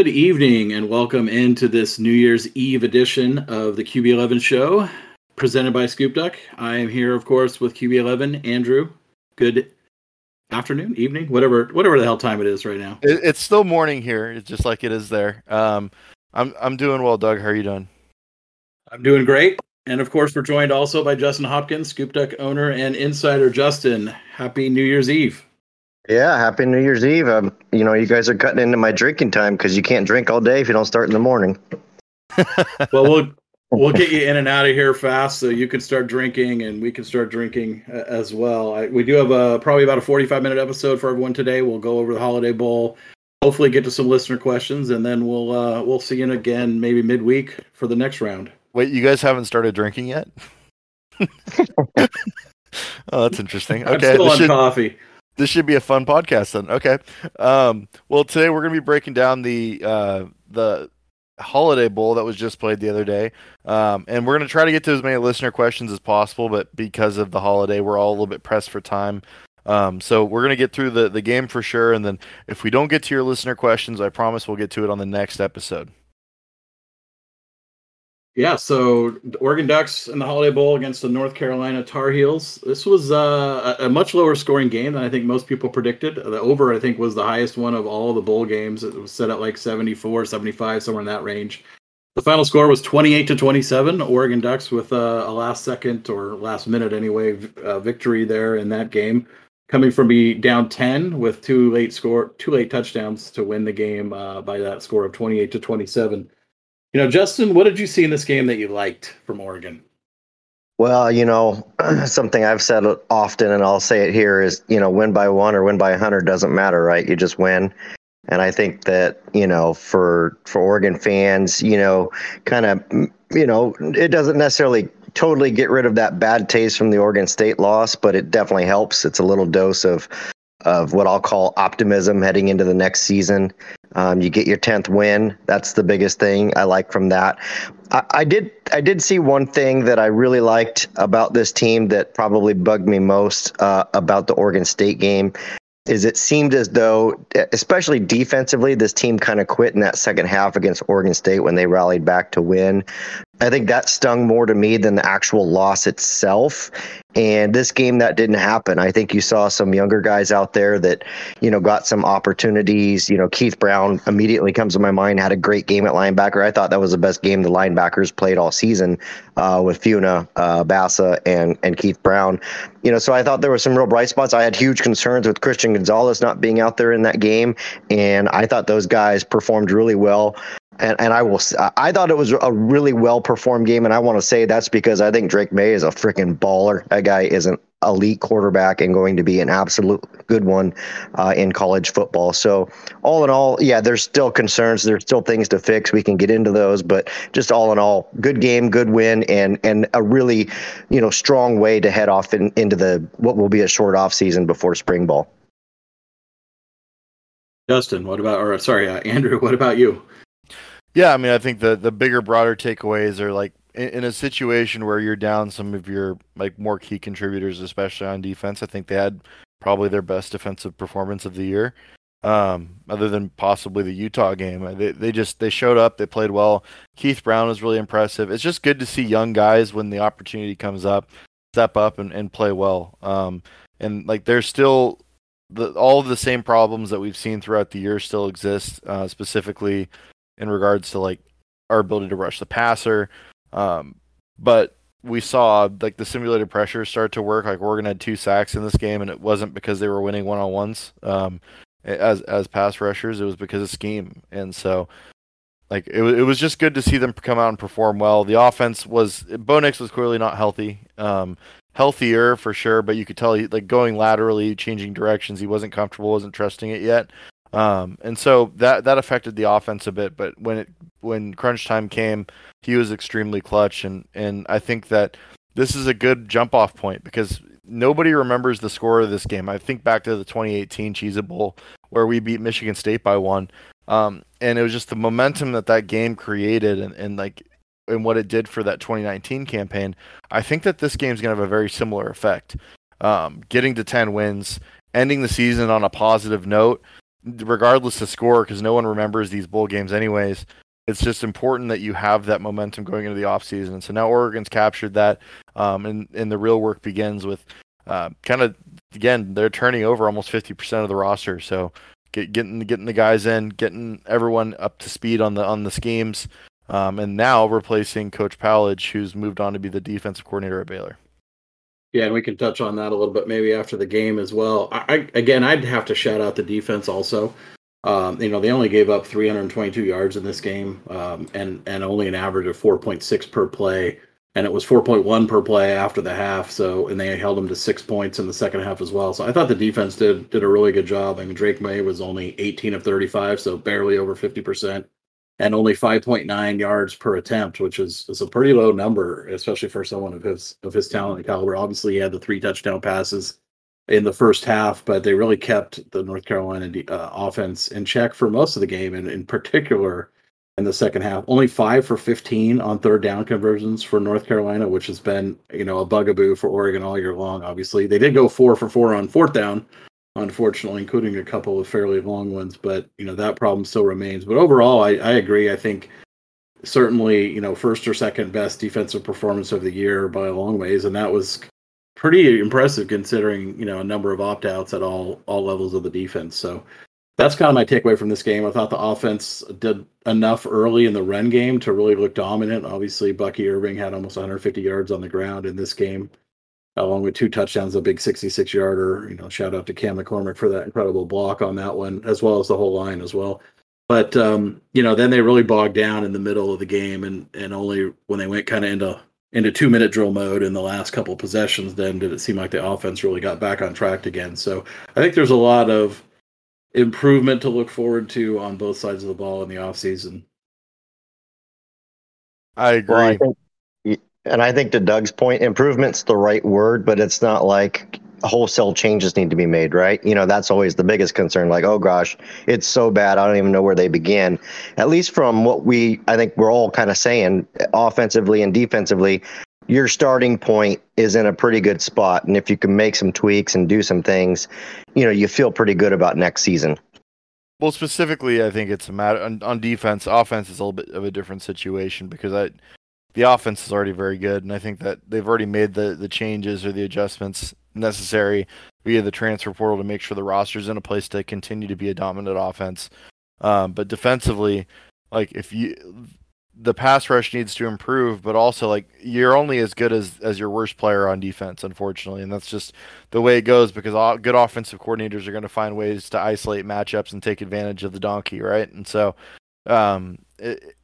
Good evening and welcome into this New Year's Eve edition of the QB11 show presented by Scoop Duck. I am here, of course, with QB11, Andrew. Good afternoon, evening, whatever, whatever the hell time it is right now. It, it's still morning here. It's just like it is there. Um, I'm I'm doing well, Doug. How are you doing? I'm doing great. And of course, we're joined also by Justin Hopkins, Scoop Duck owner and insider. Justin, happy New Year's Eve. Yeah, happy New Year's Eve. Um, you know, you guys are cutting into my drinking time because you can't drink all day if you don't start in the morning. well, we'll we'll get you in and out of here fast so you can start drinking and we can start drinking uh, as well. I, we do have a probably about a 45 minute episode for everyone today. We'll go over the holiday bowl, hopefully get to some listener questions, and then we'll uh, we'll see you again maybe midweek for the next round. Wait, you guys haven't started drinking yet? oh, that's interesting. Okay, I'm still on should... coffee this should be a fun podcast then. Okay. Um, well, today we're going to be breaking down the uh, the holiday bowl that was just played the other day, um, and we're going to try to get to as many listener questions as possible. But because of the holiday, we're all a little bit pressed for time. Um, so we're going to get through the the game for sure, and then if we don't get to your listener questions, I promise we'll get to it on the next episode. Yeah, so Oregon Ducks in the Holiday Bowl against the North Carolina Tar Heels. This was uh, a much lower scoring game than I think most people predicted. The over, I think, was the highest one of all the bowl games. It was set at like 74, 75, somewhere in that range. The final score was 28 to 27. Oregon Ducks with uh, a last second or last minute anyway uh, victory there in that game, coming from be down 10 with two late score, two late touchdowns to win the game uh, by that score of 28 to 27. You know, Justin, what did you see in this game that you liked from Oregon? Well, you know, something I've said often, and I'll say it here is, you know, win by one or win by a hundred doesn't matter, right? You just win. And I think that, you know, for for Oregon fans, you know, kind of, you know, it doesn't necessarily totally get rid of that bad taste from the Oregon State loss, but it definitely helps. It's a little dose of of what I'll call optimism heading into the next season. Um, you get your tenth win. That's the biggest thing I like from that. I, I, did I did see one thing that I really liked about this team that probably bugged me most uh, about the Oregon State game is it seemed as though, especially defensively, this team kind of quit in that second half against Oregon State when they rallied back to win. I think that stung more to me than the actual loss itself. And this game, that didn't happen. I think you saw some younger guys out there that, you know, got some opportunities. You know, Keith Brown immediately comes to my mind, had a great game at linebacker. I thought that was the best game the linebackers played all season uh, with Funa, uh, Bassa, and, and Keith Brown. You know, so I thought there were some real bright spots. I had huge concerns with Christian Gonzalez not being out there in that game. And I thought those guys performed really well and and I will. I thought it was a really well performed game, and I want to say that's because I think Drake Maye is a freaking baller. That guy is an elite quarterback and going to be an absolute good one uh, in college football. So all in all, yeah, there's still concerns. There's still things to fix. We can get into those, but just all in all, good game, good win, and and a really you know strong way to head off in, into the what will be a short off season before spring ball. Justin, what about, or sorry, uh, Andrew, what about you? Yeah, I mean, I think the the bigger, broader takeaways are like in, in, a situation where you're down some of your like more key contributors, especially on defense. I think they had probably their best defensive performance of the year, um, other than possibly the Utah game. They they just they showed up, they played well. Keith Brown was really impressive. It's just good to see young guys when the opportunity comes up, step up and, and play well. Um, and like there's still the all of the same problems that we've seen throughout the year still exist, uh, specifically in regards to like our ability to rush the passer. Um, but we saw like the simulated pressure start to work. Like Oregon had two sacks in this game, and it wasn't because they were winning one on ones um, as as pass rushers. It was because of scheme, and so like it, it was just good to see them come out and perform well. The offense was Bo Nix was clearly not healthy, um, healthier for sure, but you could tell he like going laterally, changing directions. He wasn't comfortable, wasn't trusting it yet. Um, and so that that affected the offense a bit. But when it when crunch time came, he was extremely clutch, and and I think that this is a good jump off point because nobody remembers the score of this game. I think back to the 2018 Cheez Bowl where we beat Michigan State by one, um, and it was just the momentum that that game created, and, and like and what it did for that 2019 campaign. I think that this game's gonna have a very similar effect. Um, getting to 10 wins, ending the season on a positive note regardless of score, because no one remembers these bowl games anyways. It's just important that you have that momentum going into the offseason. And so now Oregon's captured that, um, and and the real work begins with uh, kind of again they're turning over almost 50% of the roster. So get, getting getting the guys in, getting everyone up to speed on the on the schemes, um, and now replacing Coach Powledge, who's moved on to be the defensive coordinator at Baylor. Yeah, and we can touch on that a little bit maybe after the game as well. I, I again, I'd have to shout out the defense also. Um, you know, they only gave up 322 yards in this game, um, and and only an average of 4.6 per play, and it was 4.1 per play after the half. So, and they held them to six points in the second half as well. So, I thought the defense did did a really good job. I mean, Drake Maye was only 18 of 35, so barely over 50 percent, and only 5.9 yards per attempt, which is is a pretty low number, especially for someone of his of his talent and caliber. Obviously, he had the three touchdown passes in the first half, but they really kept the North Carolina uh, offense in check for most of the game, and in particular in the second half. Only five for 15 on third down conversions for North Carolina, which has been you know a bugaboo for Oregon all year long. Obviously, they did go four for four on fourth down, unfortunately, including a couple of fairly long ones. But you know that problem still remains. But overall, I, I agree. I think certainly you know first or second best defensive performance of the year by a long ways, and that was pretty impressive considering you know a number of opt outs at all all levels of the defense. So that's kind of my takeaway from this game. I thought the offense did enough early in the run game to really look dominant. Obviously, Bucky Irving had almost 150 yards on the ground in this game, along with two touchdowns, a big 66 yarder. You know, shout out to Cam McCormick for that incredible block on that one, as well as the whole line as well. But um, you know, then they really bogged down in the middle of the game, and and only when they went kind of into into two minute drill mode in the last couple possessions, then did it seem like the offense really got back on track again. So I think there's a lot of improvement to look forward to on both sides of the ball in the offseason. I agree. Well, I think, and I think to Doug's point, improvement's the right word, but it's not like wholesale changes need to be made, right? You know, that's always the biggest concern. Like, oh gosh, it's so bad. I don't even know where they begin. At least from what we, I think we're all kind of saying offensively and defensively, your starting point is in a pretty good spot. And if you can make some tweaks and do some things, you know, you feel pretty good about next season. Well, specifically, I think it's a matter on, on defense. Offense is a little bit of a different situation because I, the offense is already very good, and I think that they've already made the the changes or the adjustments necessary via the transfer portal to make sure the roster's in a place to continue to be a dominant offense. Um, but defensively, like if you the pass rush needs to improve, but also like you're only as good as as your worst player on defense, unfortunately, and that's just the way it goes because all, good offensive coordinators are going to find ways to isolate matchups and take advantage of the donkey, right? And so, um, it,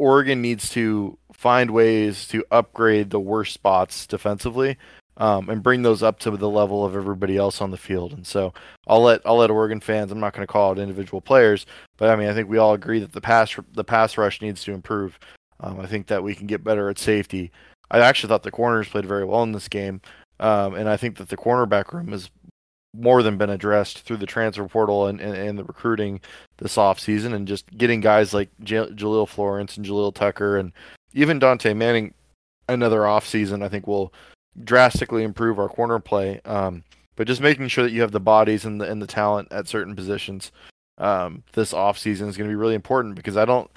Oregon needs to find ways to upgrade the worst spots defensively um, and bring those up to the level of everybody else on the field. And so I'll let I'll let Oregon fans. I'm not going to call it individual players, but I mean I think we all agree that the pass the pass rush needs to improve. Um, I think that we can get better at safety. I actually thought the corners played very well in this game, um, and I think that the cornerback room has more than been addressed through the transfer portal and, and, and the recruiting this offseason and just getting guys like J- Jahlil Florence and Jalil Tucker and even Dontae Manning another offseason I think will drastically improve our corner play. Um, but just making sure that you have the bodies and the and the talent at certain positions um, this offseason is going to be really important because I don't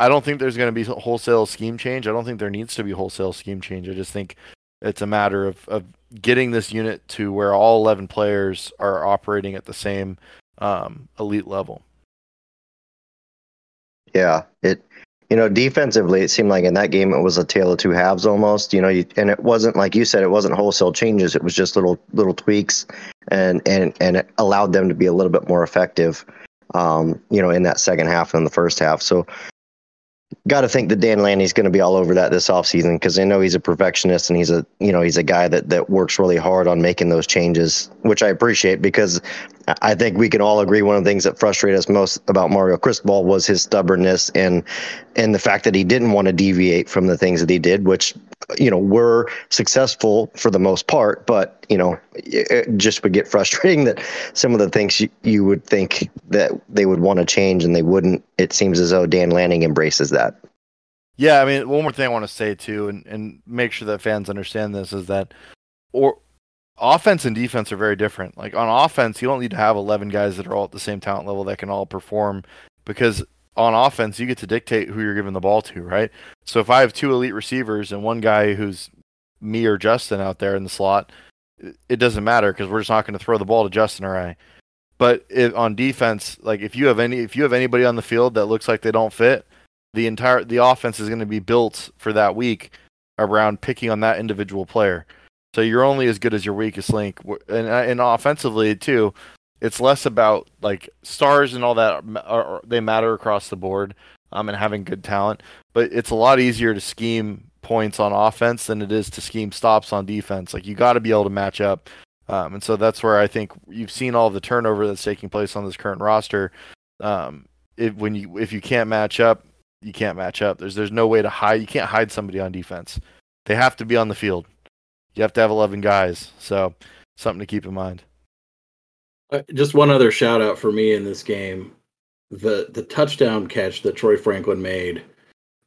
I don't think there's going to be wholesale scheme change. I don't think there needs to be wholesale scheme change. I just think it's a matter of, of getting this unit to where all 11 players are operating at the same um, elite level. Yeah, it you know, defensively, it seemed like in that game it was a tale of two halves almost. You know, you, and it wasn't like you said, it wasn't wholesale changes. It was just little little tweaks, and and and it allowed them to be a little bit more effective. Um, you know, in that second half than the first half. So got to think that Dan Lanning's going to be all over that this offseason because I know he's a perfectionist and he's a you know he's a guy that that works really hard on making those changes, which I appreciate because I think we can all agree one of the things that frustrated us most about Mario Cristobal was his stubbornness and and the fact that he didn't want to deviate from the things that he did, which you know were successful for the most part, but you know it just would get frustrating that some of the things you, you would think that they would want to change and they wouldn't. It seems as though Dan Lanning embraces that. Yeah, I mean, one more thing I want to say too, and, and make sure that fans understand this is that, or offense and defense are very different. Like on offense, you don't need to have 11 guys that are all at the same talent level that can all perform because on offense, you get to dictate who you're giving the ball to, right? So if I have two elite receivers and one guy who's me or Justin out there in the slot, it doesn't matter because we're just not going to throw the ball to Justin or I. But if, on defense, like if you have any, if you have anybody on the field that looks like they don't fit, the entire the offense is going to be built for that week around picking on that individual player. So you're only as good as your weakest link, and and offensively too. It's less about like stars and all that. Are, they matter across the board, um, and having good talent. But it's a lot easier to scheme points on offense than it is to scheme stops on defense. Like you got to be able to match up, um, and so that's where I think you've seen all the turnover that's taking place on this current roster. Um, if when you if you can't match up, you can't match up. There's there's no way to hide. You can't hide somebody on defense. They have to be on the field. You have to have 11 guys. So something to keep in mind. Uh, just one other shout out for me in this game: the the touchdown catch that Troy Franklin made.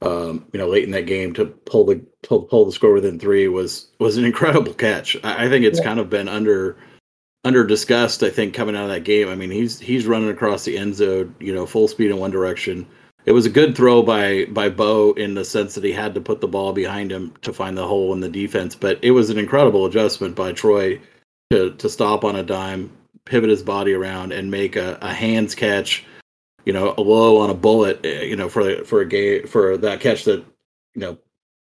Um, you know, late in that game to pull the to pull the score within three was was an incredible catch. I, I think it's yeah. kind of been under under discussed. I think coming out of that game. I mean, he's he's running across the end zone, you know, full speed in one direction it was a good throw by by Bo in the sense that he had to put the ball behind him to find the hole in the defense. But it was an incredible adjustment by Troy to to stop on a dime, pivot his body around, and make a, a hands catch. You know, a low on a bullet. Eh, you know, for for a game for that catch that you know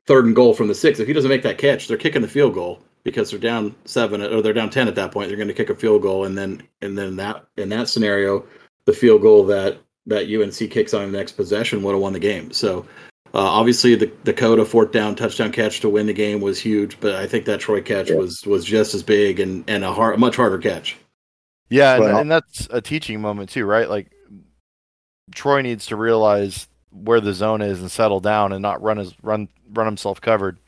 third and goal from the six. If he doesn't make that catch, they're kicking the field goal because they're down seven or they're down ten at that point. They're going to kick a field goal, and then and then that in that scenario, the field goal that that UNC kicks on the next possession would have won the game. So uh, obviously the the Dakota fourth down touchdown catch to win the game was huge, but I think that Troy catch yeah. was was just as big and and a hard, much harder catch. Yeah, and, and that's a teaching moment too, right? Like Troy needs to realize where the zone is and settle down and not run his run run himself covered.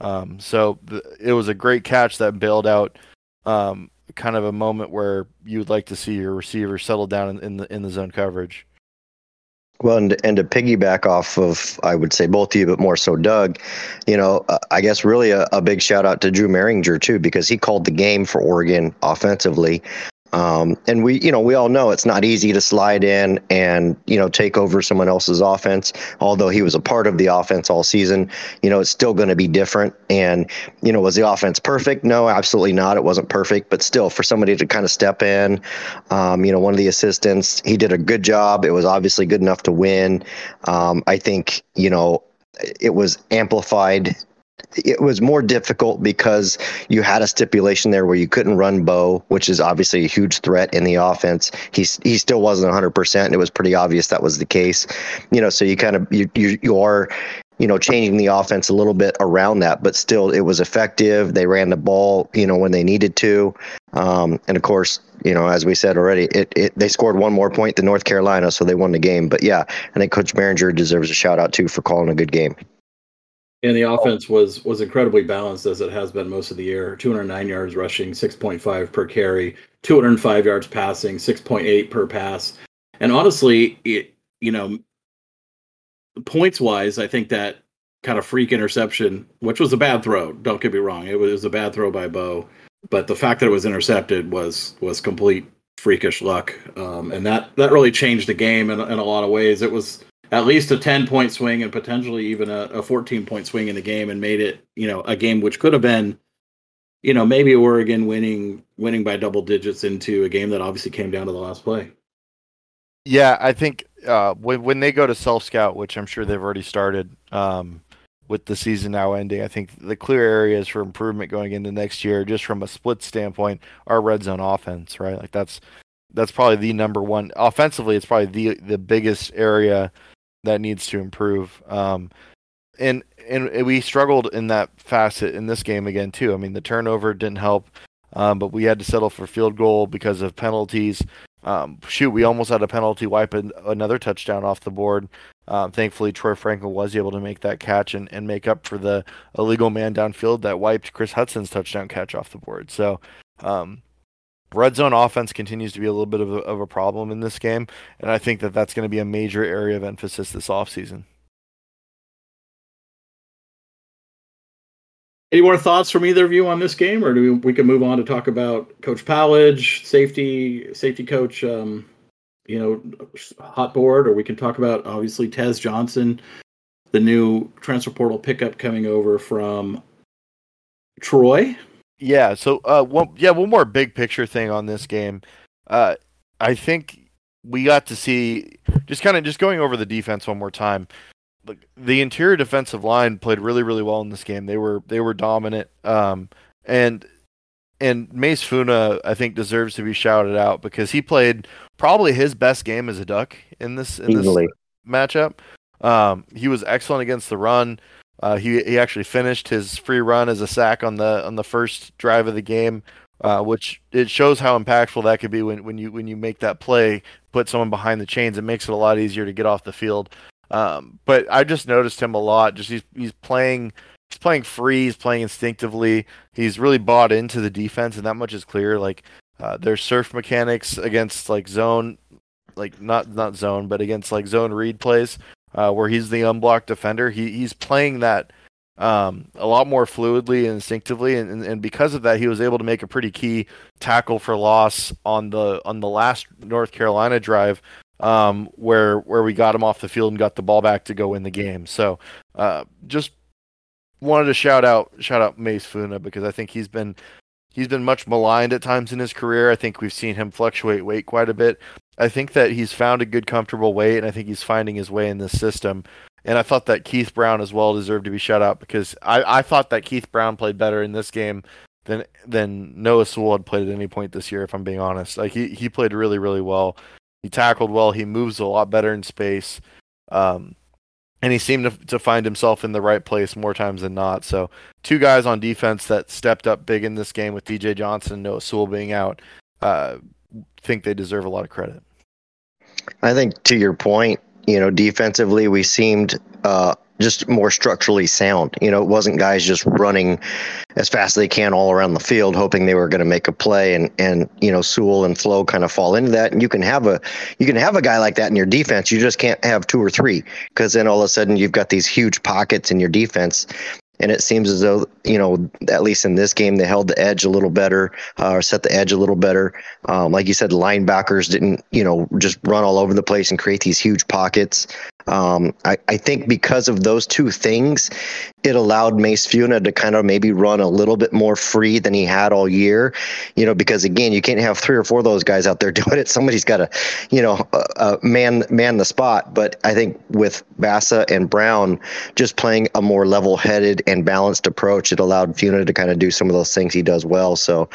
Um, so the, it was a great catch that bailed out um, kind of a moment where you would like to see your receiver settle down in, in the in the zone coverage. Well, and, and to piggyback off of, I would say both of you, but more so Doug, you know, uh, I guess really a, a, big shout out to Drew Mehringer too, because he called the game for Oregon offensively. Um, and we, you know, we all know it's not easy to slide in and, you know, take over someone else's offense. Although he was a part of the offense all season, you know, it's still going to be different. And, you know, was the offense perfect? No, absolutely not. It wasn't perfect, but still for somebody to kind of step in, um, you know, one of the assistants, he did a good job. It was obviously good enough to win. Um, I think, you know, it was amplified it was more difficult because you had a stipulation there where you couldn't run Bo, which is obviously a huge threat in the offense. He he still wasn't 100%. And it was pretty obvious that was the case. You know, so you kind of you you, you are you know, changing the offense a little bit around that, but still it was effective. They ran the ball, you know, when they needed to. Um, and of course, you know, as we said already, it, it they scored one more point than North Carolina, so they won the game. But yeah, I think Coach Mehringer deserves a shout out too for calling a good game. And the offense was was incredibly balanced as it has been most of the year. 209 yards rushing, 6.5 per carry, 205 yards passing, 6.8 per pass. And honestly, it, you know, points wise, I think that kind of freak interception, which was a bad throw. Don't get me wrong, it was, it was a bad throw by Bo, but the fact that it was intercepted was was complete freakish luck, um, and that that really changed the game in, in a lot of ways. It was at least a 10 point swing and potentially even a, a 14 point swing in the game and made it, you know, a game which could have been, you know, maybe Oregon winning winning by double digits into a game that obviously came down to the last play. Yeah, I think uh, when when they go to self scout, which I'm sure they've already started um, with the season now ending, I think the clear areas for improvement going into next year, just from a split standpoint, are red zone offense, right? Like that's that's probably the number one offensively. It's probably the the biggest area that needs to improve. Um, and and we struggled in that facet in this game again too. I mean, the turnover didn't help, um, but we had to settle for field goal because of penalties. Um, shoot, we almost had a penalty wipe an, another touchdown off the board. Um, thankfully, Troy Franklin was able to make that catch and, and make up for the illegal man downfield that wiped Chris Hutson's touchdown catch off the board. So, um, red zone offense continues to be a little bit of a, of a problem in this game, and I think that that's going to be a major area of emphasis this offseason. Any more thoughts from either of you on this game, or do we, we can move on to talk about Coach Powledge, safety safety coach, um, you know, hot board, or we can talk about obviously Tez Johnson, the new transfer portal pickup coming over from Troy. Yeah. So, uh, one yeah, one more big picture thing on this game. Uh, I think we got to see just kind of just going over the defense one more time. The interior defensive line played really really well in this game. They were they were dominant. Um, and and Mase Funa I think deserves to be shouted out because he played probably his best game as a Duck in this in Easily. this matchup. Um, he was excellent against the run. Uh, he he actually finished his free run as a sack on the on the first drive of the game, uh, which it shows how impactful that could be when, when you when you make that play, put someone behind the chains. It makes it a lot easier to get off the field. Um, but I just noticed him a lot. Just he's he's playing he's playing free. He's playing instinctively. He's really bought into the defense, and that much is clear. Like uh, their surf mechanics against like zone, like not not zone, but against like zone read plays uh, where he's the unblocked defender. He he's playing that um, a lot more fluidly and instinctively, and, and, and because of that, he was able to make a pretty key tackle for loss on the on the last North Carolina drive, um, where where we got him off the field and got the ball back to go in the game. So uh, just wanted to shout out shout out Mase Funa because I think he's been he's been much maligned at times in his career. I think we've seen him fluctuate weight quite a bit. I think that he's found a good, comfortable weight, and I think he's finding his way in this system. And I thought that Keith Brown as well deserved to be shut out because I, I thought that Keith Brown played better in this game than than Noah Sewell had played at any point this year. If I'm being honest, like he he played really really well. He tackled well. He moves a lot better in space. Um, and he seemed to, to find himself in the right place more times than not. So, two guys on defense that stepped up big in this game with DJ Johnson Noah Sewell being out, uh, think they deserve a lot of credit. I think to your point, you know, defensively we seemed uh, just more structurally sound. You know, it wasn't guys just running as fast as they can all around the field, hoping they were going to make a play, and and you know, Sewell and Flo kind of fall into that. And you can have a you can have a guy like that in your defense. You just can't have two or three because then all of a sudden you've got these huge pockets in your defense and it seems as though you know at least in this game they held the edge a little better uh, or set the edge a little better. Um, like you said linebackers didn't you know just run all over the place and create these huge pockets um, I, I think because of those two things, it allowed Mase Funa to kind of maybe run a little bit more free than he had all year. You know, because again, you can't have three or four of those guys out there doing it. Somebody's got to, you know, uh, uh, man man the spot. But I think with Bassa and Brown just playing a more level-headed and balanced approach, it allowed Funa to kind of do some of those things he does well. So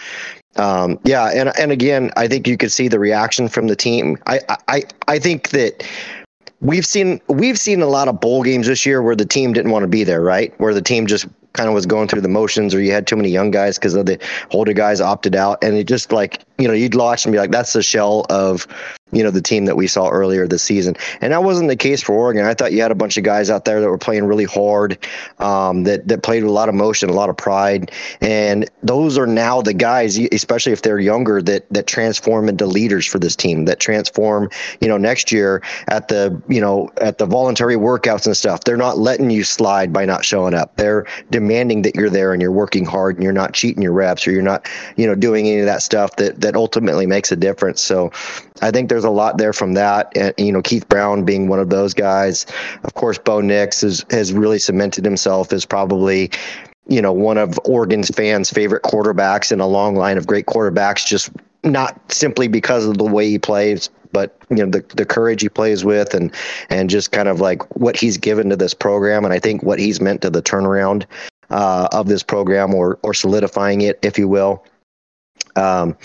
um, yeah, and and again, I think you could see the reaction from the team. I I I think that we've seen we've seen a lot of bowl games this year where the team didn't want to be there, right? Where the team just kind of was going through the motions, or you had too many young guys because the older guys opted out, and it just like you know you'd watch and be like, that's the shell of you know the team that we saw earlier this season, and that wasn't the case for Oregon. I thought you had a bunch of guys out there that were playing really hard, um, that that played with a lot of motion, a lot of pride, and those are now the guys, especially if they're younger, that that transform into leaders for this team, that transform you know next year at the you know at the voluntary workouts and stuff. They're not letting you slide by not showing up. They're demanding that you're there and you're working hard and you're not cheating your reps or you're not you know doing any of that stuff that that ultimately makes a difference. So I think there's a lot there from that. And, you know, Keith Brown being one of those guys. Of course, Bo Nix has, has really cemented himself as probably, you know, one of Oregon's fans' favorite quarterbacks in a long line of great quarterbacks, just not simply because of the way he plays, but you know the the courage he plays with and and just kind of like what he's given to this program and I think what he's meant to the turnaround uh, of this program or or solidifying it, if you will. Um,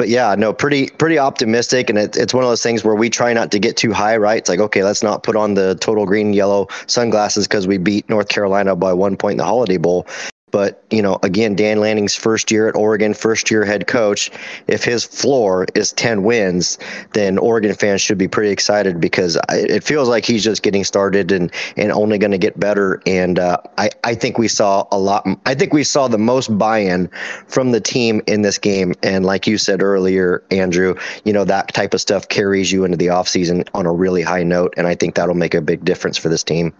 but yeah, no, pretty pretty optimistic, and it, it's one of those things where we try not to get too high, right? It's like okay, let's not put on the total green yellow sunglasses because we beat North Carolina by one point in the Holiday Bowl. But, you know, again, Dan Lanning's first year at Oregon, first year head coach. If his floor is 10 wins, then Oregon fans should be pretty excited because it feels like he's just getting started and, and only going to get better. And uh, I, I think we saw a lot. I think we saw the most buy in from the team in this game. And like you said earlier, Andrew, you know, that type of stuff carries you into the offseason on a really high note. And I think that'll make a big difference for this team.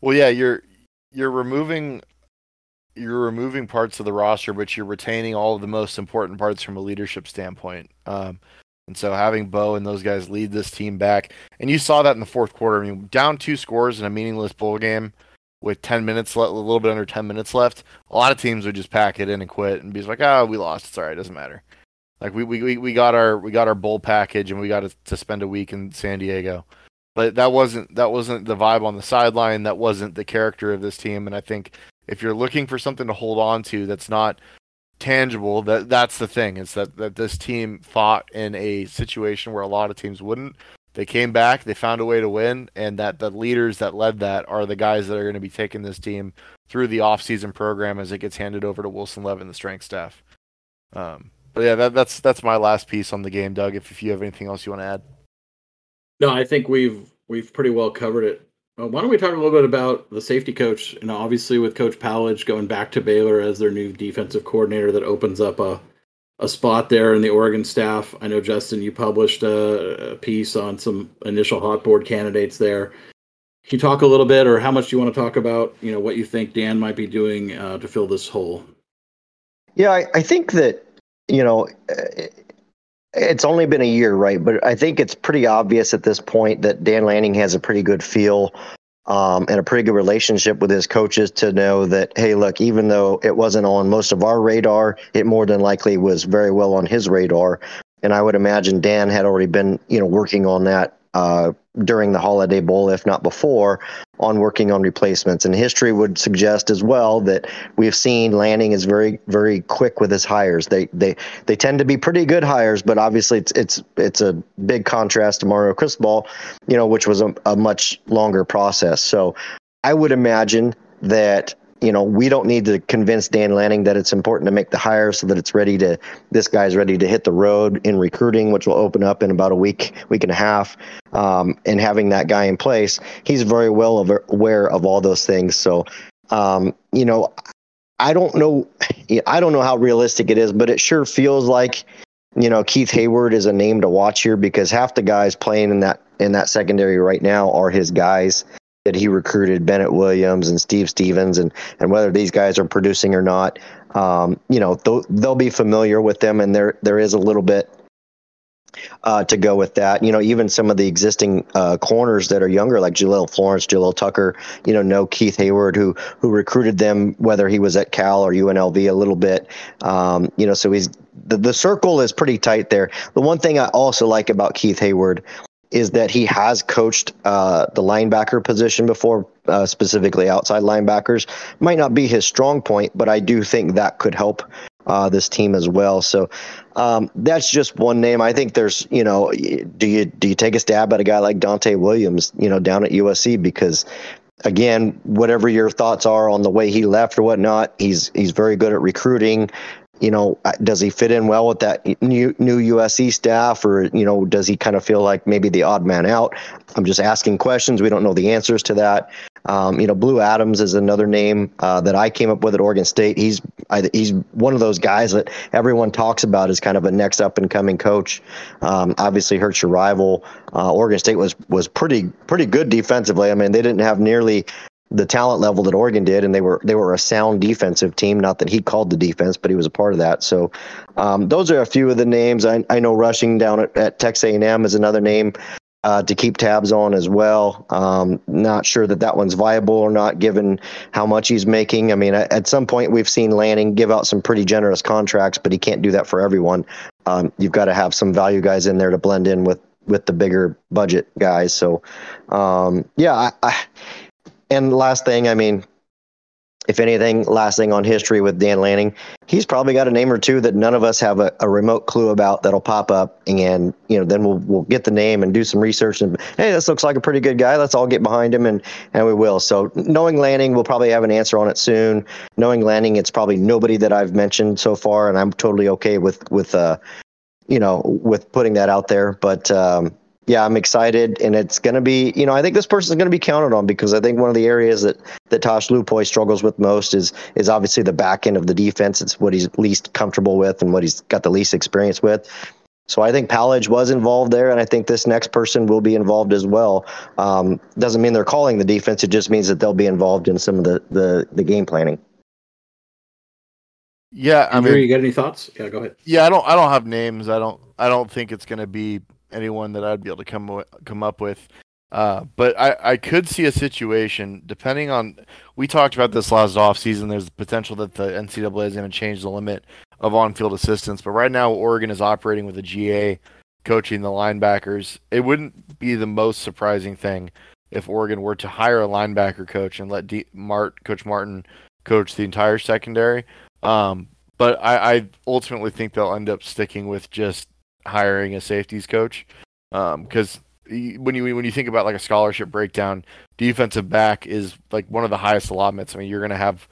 Well, yeah, you're you're removing you're removing parts of the roster, but you're retaining all of the most important parts from a leadership standpoint. Um, and so having Bo and those guys lead this team back, and you saw that in the fourth quarter. I mean, down two scores in a meaningless bowl game with 10 minutes left, a little bit under 10 minutes left, a lot of teams would just pack it in and quit and be like, "Oh, we lost. It's all right. It doesn't matter." Like we, we, we got our we got our bowl package and we got to, to spend a week in San Diego. But that wasn't that wasn't the vibe on the sideline. That wasn't the character of this team. And I think if you're looking for something to hold on to that's not tangible, that that's the thing. It's that, that this team fought in a situation where a lot of teams wouldn't. They came back, they found a way to win, and that the leaders that led that are the guys that are going to be taking this team through the offseason program as it gets handed over to Wilson Levin, the strength staff. Um, but yeah, that, that's that's my last piece on the game, Doug. If, if you have anything else you want to add. No, I think we've we've pretty well covered it. Uh, why don't we talk a little bit about the safety coach? Know, obviously with Coach Powledge going back to Baylor as their new defensive coordinator, that opens up a a spot there in the Oregon staff. I know Justin, you published a, a piece on some initial hot board candidates there. Can you talk a little bit, or how much do you want to talk about? You know, what you think Dan might be doing uh, to fill this hole. Yeah, I, I think that you know, it's only been a year, right? But I think it's pretty obvious at this point that Dan Lanning has a pretty good feel um, and a pretty good relationship with his coaches to know that, hey, look, even though it wasn't on most of our radar, it more than likely was very well on his radar. And I would imagine Dan had already been, you know, working on that uh, during the Holiday Bowl, if not before, on working on replacements. And history would suggest as well that we've seen Lanning is very, very quick with his hires. They they they tend to be pretty good hires, but obviously it's it's it's a big contrast to Mario Cristobal, you know, which was a, a much longer process. So I would imagine that you know, we don't need to convince Dan Lanning that it's important to make the hire so that it's ready to, this guy's ready to hit the road in recruiting, which will open up in about a week, week and a half. Um, and having that guy in place, he's very well aware of all those things. So, um, you know, I don't know, I don't know how realistic it is, but it sure feels like, you know, Keith Heyward is a name to watch here because half the guys playing in that in that secondary right now are his guys that he recruited Bennett Williams and Steve Stephens and and whether these guys are producing or not, um, you know, they'll, they'll be familiar with them, and there there is a little bit uh, to go with that. You know, even some of the existing uh, corners that are younger, like Jahlil Florence, Jalil Tucker, you know, know Keith Heyward, who who recruited them, whether he was at Cal or UNLV a little bit. Um, you know, so he's the, the circle is pretty tight there. The one thing I also like about Keith Heyward is that he has coached uh, the linebacker position before, uh, specifically outside linebackers. Might not be his strong point, but I do think that could help uh, this team as well. So um, that's just one name. I think there's, you know, do you do you take a stab at a guy like Donte Williams, you know, down at USC because. Again, whatever your thoughts are on the way he left or whatnot, he's he's very good at recruiting you know, uh, does he fit in well with that new new USC staff, or you know, does he kind of feel like maybe the odd man out? I'm just asking questions. We don't know the answers to that. Um, you know, Blue Adams is another name uh, that I came up with at Oregon State. He's I, he's one of those guys that everyone talks about as kind of a next up and coming coach. Um, obviously, hurts your rival. Uh, Oregon State was was pretty pretty good defensively. I mean, they didn't have nearly the talent level that Oregon did, and they were they were a sound defensive team. Not that he called the defense, but he was a part of that. So um, those are a few of the names. I, I know rushing down at, at Texas A&M is another name uh, to keep tabs on as well. Um, not sure that that one's viable or not, given how much he's making. I mean, at some point we've seen Lanning give out some pretty generous contracts, but he can't do that for everyone. Um, you've got to have some value guys in there to blend in with with the bigger budget guys. So um, yeah, I, I and last thing, I mean, if anything, last thing on history with Dan Lanning, he's probably got a name or two that none of us have a, a, remote clue about that'll pop up, and you know, then we'll we'll get the name and do some research, and hey, this looks like a pretty good guy. Let's all get behind him, and and we will. So knowing Lanning, we'll probably have an answer on it soon. Knowing Lanning, it's probably nobody that I've mentioned so far, and I'm totally okay with with uh, you know, with putting that out there, but. Um, yeah, I'm excited, and it's going to be, you know, I think this person is going to be counted on because I think one of the areas that that Tosh Lupoi struggles with most is is obviously the back end of the defense. It's what he's least comfortable with and what he's got the least experience with. So I think Powledge was involved there, and I think this next person will be involved as well. Um, doesn't mean they're calling the defense; it just means that they'll be involved in some of the the, the game planning. Yeah, I Andrew, mean, you got any thoughts? Yeah, go ahead. Yeah, I don't. I don't have names. I don't. I don't think it's going to be anyone that I'd be able to come wi- come up with. Uh, but I, I could see a situation depending on. We talked about this last off season. There's the potential that the NCAA is going to change the limit of on-field assistance. But right now, Oregon is operating with a GA coaching the linebackers. It wouldn't be the most surprising thing if Oregon were to hire a linebacker coach and let D- Mart Coach Martin coach the entire secondary. Um, but I, I ultimately think they'll end up sticking with just hiring a safeties coach because um, when you when you think about like a scholarship breakdown, defensive back is like one of the highest allotments. I mean, you're going to have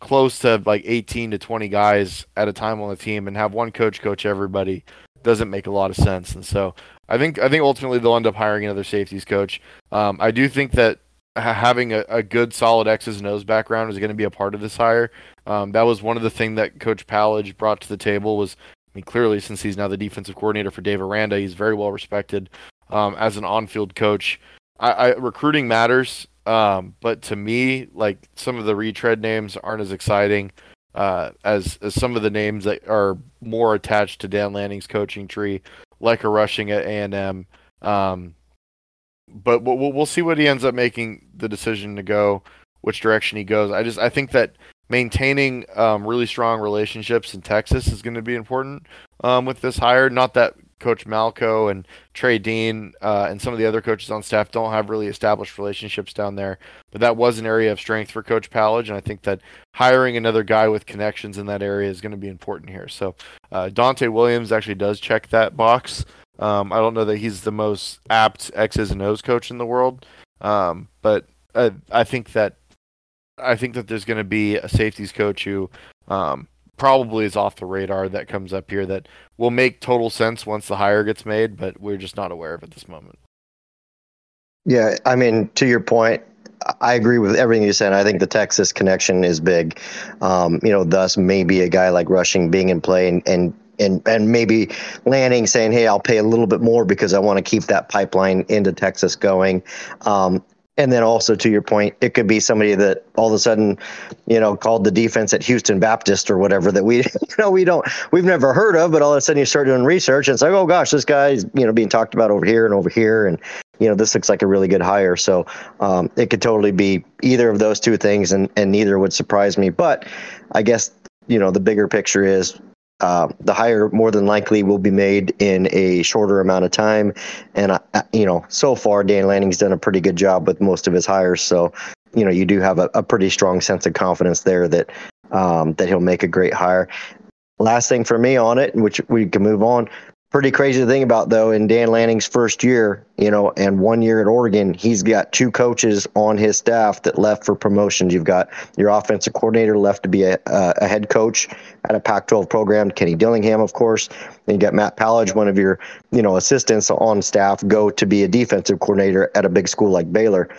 close to like 18 to 20 guys at a time on the team, and have one coach coach everybody doesn't make a lot of sense. And so I think I think ultimately they'll end up hiring another safeties coach. Um, I do think that having a, a, good solid X's and O's background is going to be a part of this hire. Um, that was one of the things that Coach Powledge brought to the table was, mean, clearly since he's now the defensive coordinator for Dave Aranda, he's very well respected um, as an on-field coach. I, I recruiting matters, um, but to me, like some of the retread names aren't as exciting uh, as as some of the names that are more attached to Dan Lanning's coaching tree, like a rushing at A and M. Um, but we'll we'll see what he ends up making the decision to go, which direction he goes. I just I think that maintaining um, really strong relationships in Texas is going to be important um, with this hire. Not that Coach Malco and Trey Dean uh, and some of the other coaches on staff don't have really established relationships down there, but that was an area of strength for Coach Powledge, and I think that hiring another guy with connections in that area is going to be important here. So uh, Donte Williams actually does check that box. Um, I don't know that he's the most apt X's and O's coach in the world, um, but I, I, think that I think that there's going to be a safeties coach who um, probably is off the radar that comes up here that will make total sense once the hire gets made, but we're just not aware of at this moment. Yeah, I mean, to your point, I agree with everything you said. I think the Texas connection is big. Um, you know, thus maybe a guy like Rushing being in play and, and and and maybe Lanning saying, "Hey, I'll pay a little bit more because I want to keep that pipeline into Texas going." Um, and then also to your point, it could be somebody that all of a sudden, you know, called the defense at Houston Baptist or whatever that we, you know, we don't, we've never heard of, but all of a sudden you start doing research and it's like, oh gosh, this guy's, you know, being talked about over here and over here, and you know, this looks like a really good hire. So um, it could totally be either of those two things, and and neither would surprise me. But I guess you know the bigger picture is uh, the hire more than likely will be made in a shorter amount of time. And, you know, so far, Dan Lanning's done a pretty good job with most of his hires. So, you know, you do have a, a pretty strong sense of confidence there that um, that he'll make a great hire. Last thing for me on it, which we can move on, pretty crazy to think about though in Dan Lanning's first year, you know, and one year at Oregon, he's got two coaches on his staff that left for promotions. You've got your offensive coordinator left to be a, a head coach at a Pac-12 program, Kenny Dillingham, of course. Then you got Matt Powledge, one of your, you know, assistants on staff, go to be a defensive coordinator at a big school like Baylor.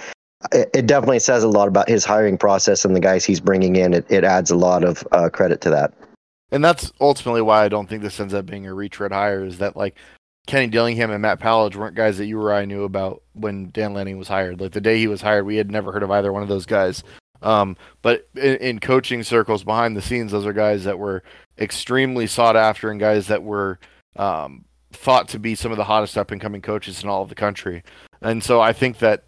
It, it definitely says a lot about his hiring process and the guys he's bringing in. It, it adds a lot of uh, credit to that and that's ultimately why I don't think this ends up being a retread hire. Is that like Kenny Dillingham and Matt Powledge weren't guys that you or I knew about when Dan Lanning was hired. Like the day he was hired, we had never heard of either one of those guys. Um, but in, in, coaching circles behind the scenes, those are guys that were extremely sought after and guys that were um, thought to be some of the hottest up and coming coaches in all of the country. And so I think that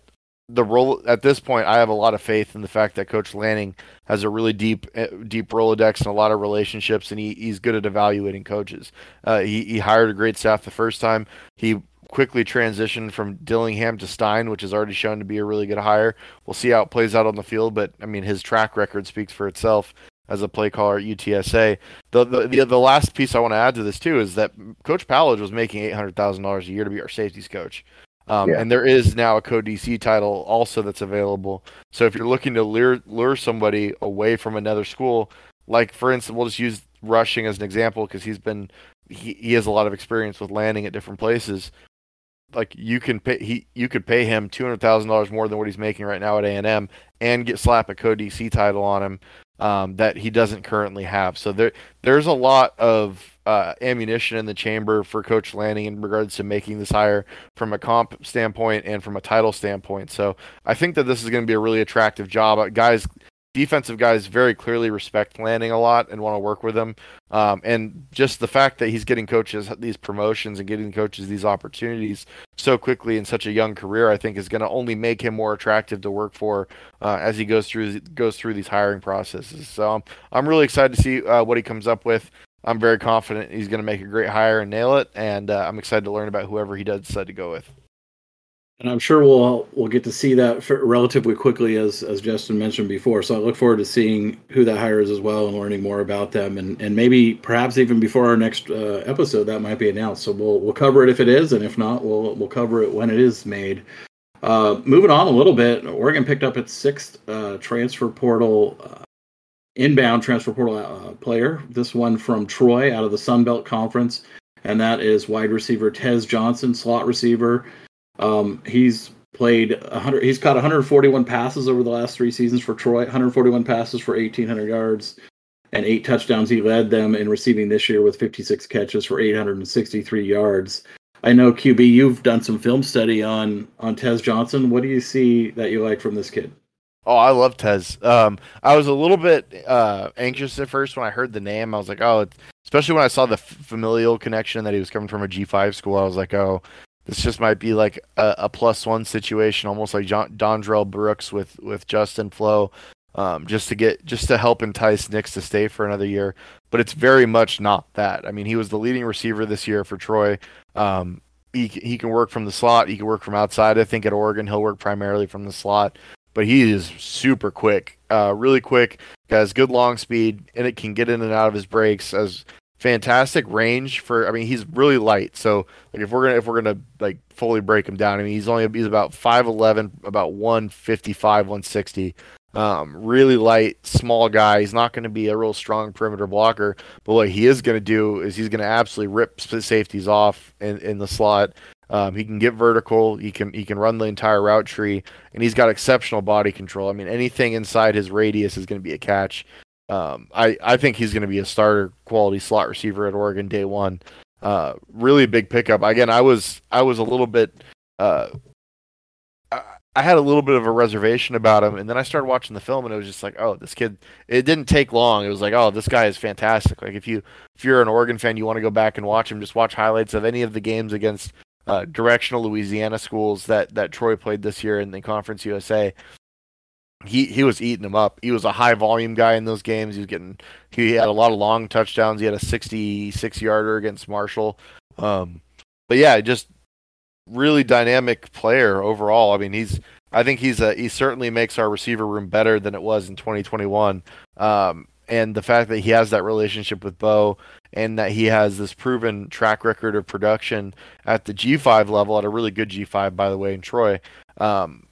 the role at this point, I have a lot of faith in the fact that Coach Lanning has a really deep, eh, deep Rolodex and a lot of relationships, and he, he's good at evaluating coaches. Uh, he, he hired a great staff the first time. He quickly transitioned from Dillingham to Stein, which has already shown to be a really good hire. We'll see how it plays out on the field, but I mean, his track record speaks for itself as a play caller at UTSA. The the the, the last piece I want to add to this too is that Coach Powledge was making eight hundred thousand dollars a year to be our safeties coach. Um, yeah. And there is now a co-DC title also that's available. So if you're looking to lure lure somebody away from another school, like for instance, we'll just use rushing as an example because he's been he, he has a lot of experience with landing at different places. Like you can pay he you could pay him two hundred thousand dollars more than what he's making right now at A and M and get slap a co-DC title on him um, that he doesn't currently have. So there there's a lot of uh, ammunition in the chamber for Coach Lanning in regards to making this hire from a comp standpoint and from a title standpoint. So I think that this is going to be a really attractive job. Uh, guys defensive guys very clearly respect Lanning a lot and want to work with him. Um, and just the fact that he's getting coaches these promotions and getting coaches these opportunities so quickly in such a young career, I think is going to only make him more attractive to work for uh, as he goes through goes through these hiring processes. So I'm really excited to see uh, what he comes up with. I'm very confident he's going to make a great hire and nail it, and uh, I'm excited to learn about whoever he does decide to go with and I'm sure we'll we'll get to see that relatively quickly, as as Justin mentioned before. So I look forward to seeing who that hires as well and learning more about them, and and maybe perhaps even before our next uh, episode that might be announced. So we'll we'll cover it if it is, and if not, we'll we'll cover it when it is made. Uh, moving on a little bit, Oregon picked up its sixth uh, transfer portal. Inbound transfer portal uh, player. This one from Troy out of the Sun Belt Conference, and that is wide receiver Tez Johnson, slot receiver. Um, he's played 100. He's caught 141 passes over the last three seasons for Troy. 141 passes for 1,800 yards and eight touchdowns. He led them in receiving this year with 56 catches for 863 yards. I know QB, you've done some film study on on Tez Johnson. What do you see that you like from this kid? Oh, I love Tez. Um, I was a little bit uh, anxious at first when I heard the name. I was like, oh, especially when I saw the f- familial connection that he was coming from a G5 school. I was like, oh, this just might be like a, a plus one situation, almost like John, Dontrelle Brooks with with Justin Flowe, um, just to get just to help entice Nix to stay for another year. But it's very much not that. I mean, he was the leading receiver this year for Troy. Um, he he can work from the slot. He can work from outside. I think at Oregon he'll work primarily from the slot. But he is super quick, uh, really quick. Has good long speed, and it can get in and out of his breaks as fantastic range for I mean he's really light. So like if we're gonna if we're gonna like fully break him down I mean he's only he's about 5'11 about 155 160 um, really light small guy. He's not going to be a real strong perimeter blocker but what he is going to do is he's going to absolutely rip safeties off in, in the slot um, he can get vertical he can he can run the entire route tree and he's got exceptional body control I mean anything inside his radius is going to be a catch um, I, I think he's going to be a starter quality slot receiver at Oregon day one. Uh, really big pickup. Again, I was I was a little bit uh, I, I had a little bit of a reservation about him, and then I started watching the film, and it was just like, oh, this kid. It didn't take long. It was like, oh, this guy is fantastic. Like if you if you're an Oregon fan, you want to go back and watch him. Just watch highlights of any of the games against uh, directional Louisiana schools that that Troy played this year in the Conference USA he he was eating them up. He was a high volume guy in those games. He was getting he had a lot of long touchdowns. He had a 66 yarder against Marshall. Um, but yeah, just really dynamic player overall. I mean, he's I think he's a he certainly makes our receiver room better than it was in 2021. Um, and the fact that he has that relationship with Bo and that he has this proven track record of production at the G5 level at a really good G5 by the way in Troy. Um,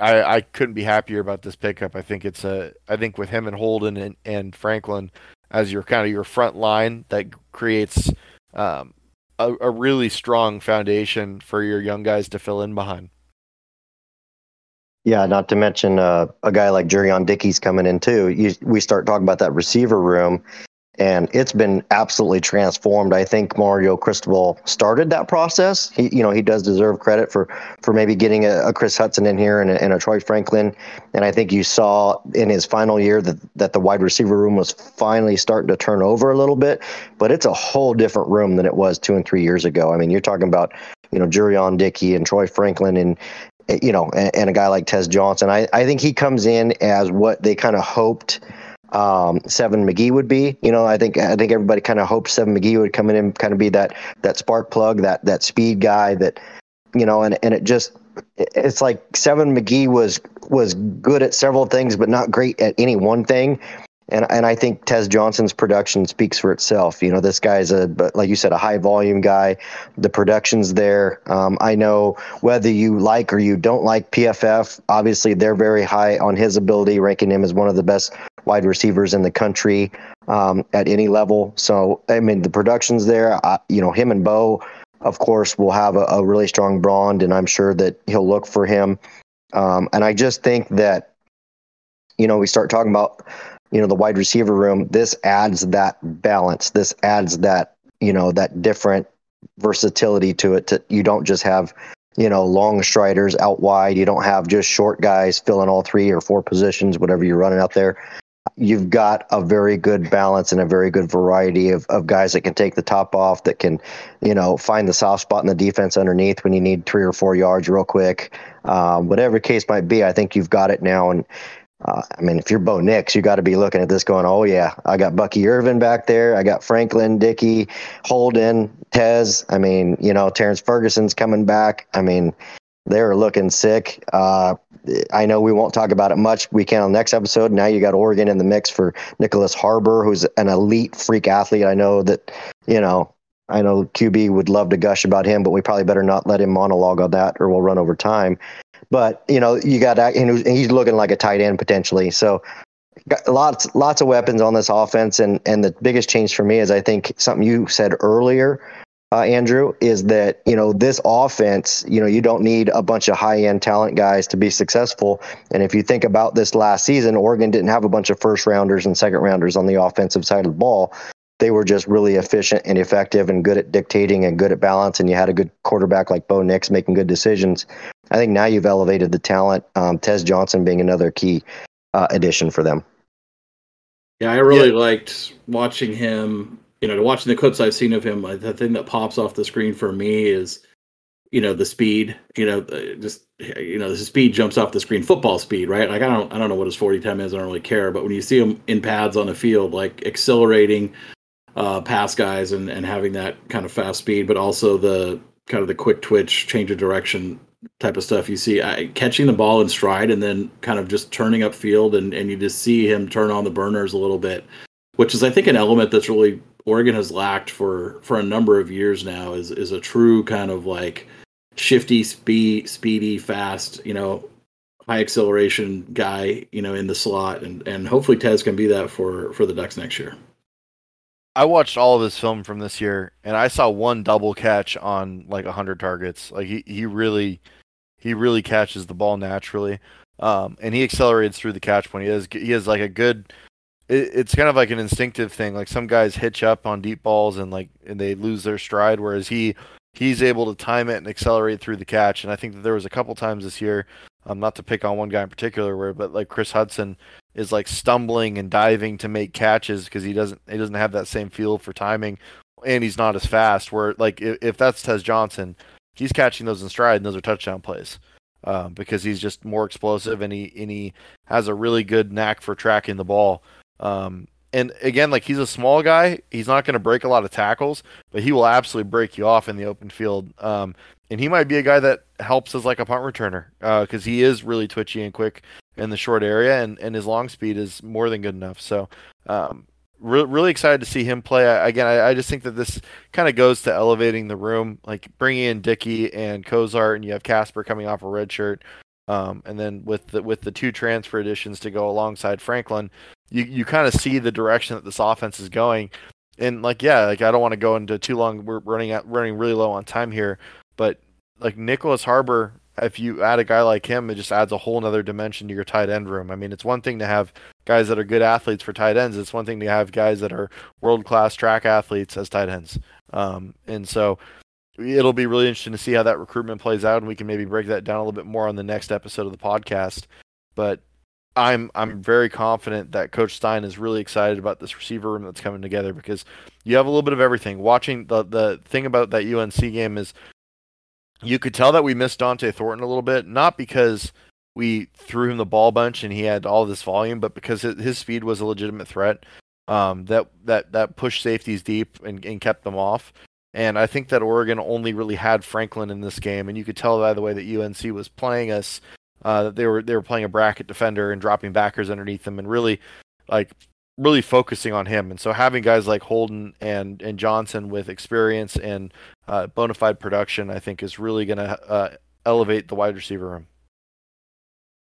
I, I couldn't be happier about this pickup. I think it's a I think with him and Holden and, and Franklin as your kind of your front line that creates um, a, a really strong foundation for your young guys to fill in behind. Yeah, not to mention uh, a guy like Jurion Dickey's coming in too. You, we start talking about that receiver room, and it's been absolutely transformed. I think Mario Cristobal started that process. He, you know, he does deserve credit for for maybe getting a, a Kris Hutson in here and a, and a, Troy Franklin. And I think you saw in his final year that that the wide receiver room was finally starting to turn over a little bit. But it's a whole different room than it was two and three years ago. I mean, you're talking about you know Jurion Dickey and Troy Franklin and you know and, and a guy like Tez Johnson. I I think he comes in as what they kind of hoped um, Seven McGee would be. You know, I think I think everybody kind of hoped Seven McGee would come in and kind of be that that spark plug, that that speed guy, that you know, and and it just it's like Seven McGee was was good at several things, but not great at any one thing. And and I think Tez Johnson's production speaks for itself. You know, this guy's a like you said, a high volume guy. The production's there. Um, I know whether you like or you don't like PFF. Obviously, they're very high on his ability, ranking him as one of the best wide receivers in the country um, at any level. So I mean, the production's there. I, you know, him and Bo, of course, will have a, a, really strong bond, and I'm sure that he'll look for him. Um, and I just think that, you know, we start talking about, you know, the wide receiver room. This adds that balance. This adds that, you know, that different versatility to it. To, you don't just have you know, long striders out wide. You don't have just short guys filling all three or four positions, whatever you're running out there. You've got a very good balance and a very good variety of, of guys that can take the top off, that can, you know, find the soft spot in the defense underneath when you need three or four yards real quick. Um, whatever case might be, I think you've got it now. And uh, I mean, if you're Bo Nix, you got to be looking at this going, oh, yeah, I got Bucky Irving back there. I got Franklin, Dickey, Holden, Tez. I mean, you know, Terrence Ferguson's coming back. I mean, they're looking sick. Uh, I know we won't talk about it much. We can on the next episode. Now you got Oregon in the mix for Nicholas Harbor, who's an elite freak athlete. I know that, you know, I know QB would love to gush about him, but we probably better not let him monologue on that or we'll run over time. But you know, you got and he's looking like a tight end potentially. So lots lots of weapons on this offense, and and the biggest change for me is I think something you said earlier. Uh, Andrew, is that you know this offense, you know, you don't need a bunch of high end talent guys to be successful. And if you think about this last season, Oregon didn't have a bunch of first rounders and second rounders on the offensive side of the ball they were just really efficient and effective and good at dictating and good at balance. And you had a good quarterback like Bo Nix making good decisions. I think now you've elevated the talent. Um, Tez Johnson being another key uh, addition for them. Yeah, I really yeah. liked watching him. You know, watching the clips I've seen of him, the thing that pops off the screen for me is, you know, the speed. You know, just you know, the speed jumps off the screen. Football speed, right? Like I don't, I don't know what his forty time is. I don't really care. But when you see him in pads on the field, like accelerating, uh, pass guys and, and having that kind of fast speed, but also the kind of the quick twitch, change of direction type of stuff you see. I, catching the ball in stride and then kind of just turning up field and, and you just see him turn on the burners a little bit which is i think an element that's really oregon has lacked for for a number of years now is is a true kind of like shifty speed speedy fast you know high acceleration guy you know in the slot. And and hopefully tez can be that for for the ducks next year I watched all of his film from this year, and I saw one double catch on like hundred targets. Like he, he really, he really catches the ball naturally, um, and he accelerates through the catch point. He has he has like a good. It, it's kind of like an instinctive thing. Like some guys hitch up on deep balls and like and they lose their stride, whereas he he's able to time it and accelerate through the catch. And I think that there was a couple times this year, um, not to pick on one guy in particular, where but like Kris Hutson is like stumbling and diving to make catches because he doesn't he doesn't have that same feel for timing and he's not as fast where like if, if that's Tez Johnson he's catching those in stride and those are touchdown plays um, because he's just more explosive and he and he has a really good knack for tracking the ball um, and again like he's a small guy he's not going to break a lot of tackles but he will absolutely break you off in the open field um, and he might be a guy that helps as like a punt returner because uh, he is really twitchy and quick in the short area, and, and his long speed is more than good enough. So, um, re- really excited to see him play. I, again, I, I, just think that this kind of goes to elevating the room, like bringing in Dickey and Cozart, and you have Kasper coming off a red shirt. Um, and then with the with the two transfer additions to go alongside Franklin, you you kind of see the direction that this offense is going. And like yeah, like I don't want to go into too long. We're running out running really low on time here, but like Nicholas Harbor if you add a guy like him, it just adds a whole other dimension to your tight end room. I mean, it's one thing to have guys that are good athletes for tight ends. It's one thing to have guys that are world class track athletes as tight ends. Um, and so it'll be really interesting to see how that recruitment plays out, and we can maybe break that down a little bit more on the next episode of the podcast. But I'm I'm very confident that Coach Stein is really excited about this receiver room that's coming together because you have a little bit of everything. Watching the the thing about that UNC game is you could tell that we missed Dont'e Thornton a little bit, not because we threw him the ball bunch and he had all this volume, but because his speed was a legitimate threat. Um, that that that pushed safeties deep and, and kept them off. And I think that Oregon only really had Franklin in this game, and you could tell by the way that UNC was playing us uh, that they were they were playing a bracket defender and dropping backers underneath them, and really like really focusing on him. And so having guys like Holden and and Johnson with experience and uh, bona fide production, I think, is really going to uh, elevate the wide receiver room.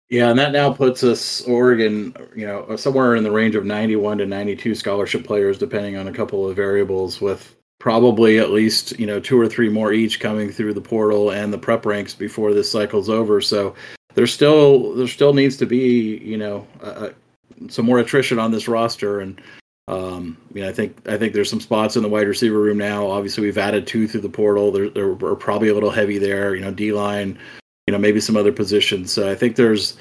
Yeah, and that now puts us Oregon, you know, somewhere in the range of 91 to 92 scholarship players, depending on a couple of variables, with probably at least you know two or three more each coming through the portal and the prep ranks before this cycle's over. So there's still there still needs to be you know uh, some more attrition on this roster, and Um, you I think I think there's some spots in the wide receiver room now. Obviously, we've added two through the portal. They're, they're probably a little heavy there. You know, D line, you know, maybe some other positions. So I think there's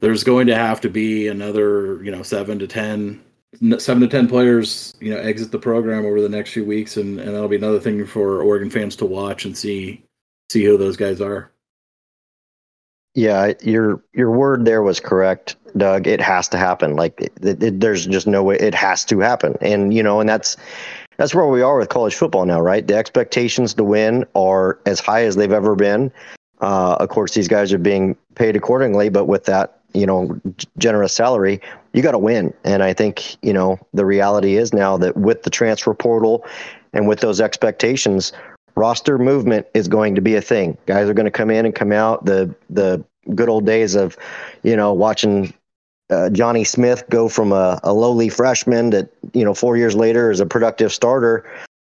there's going to have to be another you know seven to ten seven to ten players you know exit the program over the next few weeks and, and that'll be another thing for oregon fans to watch and see see who those guys are yeah your your word there was correct doug. It has to happen. Like it, it, there's just no way it has to happen. And you know and that's that's where we are with college football now right? The expectations to win are as high as they've ever been. Uh, of course these guys are being paid accordingly but with that you know generous salary you got to win. And i think you know the reality is now that with the transfer portal and with those expectations roster movement is going to be a thing guys are going to come in and come out the the good old days of you know watching uh, Johnny Smith go from a, a lowly freshman that you know four years later is a productive starter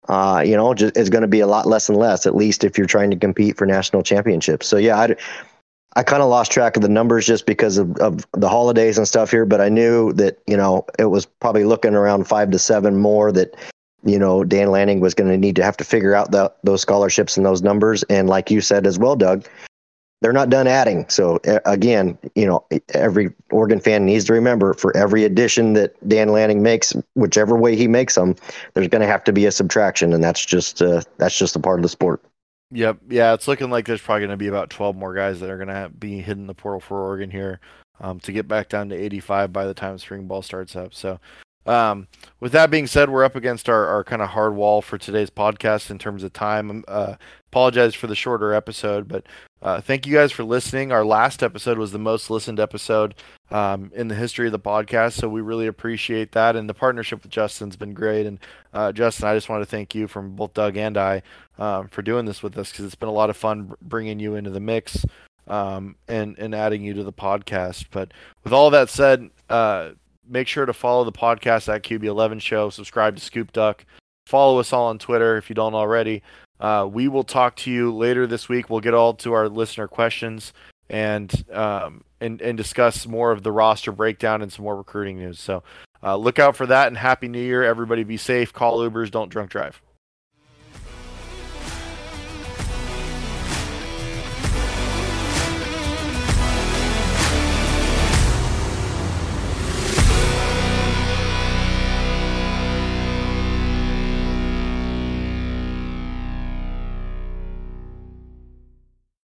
uh, you know, just, is going to be a lot less and less, at least if you're trying to compete for national championships. So yeah, I, I kind of lost track of the numbers just because of, of the holidays and stuff here, but I knew that, you know, it was probably looking around five to seven more that, you know, Dan Lanning was going to need to have to figure out the, those scholarships and those numbers. And like you said as well, Doug, they're not done adding. So again, you know, every Oregon fan needs to remember for every addition that Dan Lanning makes, whichever way he makes them, there's going to have to be a subtraction, and that's just uh, that's just a part of the sport. Yep. Yeah, it's looking like there's probably going to be about 12 more guys that are going to be hitting the portal for Oregon here um, to get back down to 85 by the time spring ball starts up. So, um, with that being said, we're up against our, our kind of hard wall for today's podcast in terms of time. Um, uh, apologize for the shorter episode, but uh, thank you guys for listening. Our last episode was the most listened episode um, in the history of the podcast, so we really appreciate that. And the partnership with Justin's been great. And uh, Justin, I just want to thank you from both Doug and I um, for doing this with us because it's been a lot of fun bringing you into the mix um, and and adding you to the podcast. But with all that said, uh, make sure to follow the podcast at QB11 Show. Subscribe to Scoop Duck. Follow us all on Twitter if you don't already. Uh, we will talk to you later this week. We'll get all to our listener questions and um, and and discuss more of the roster breakdown and some more recruiting news. So uh, look out for that and happy New Year, everybody. Be safe. Call Ubers. Don't drunk drive.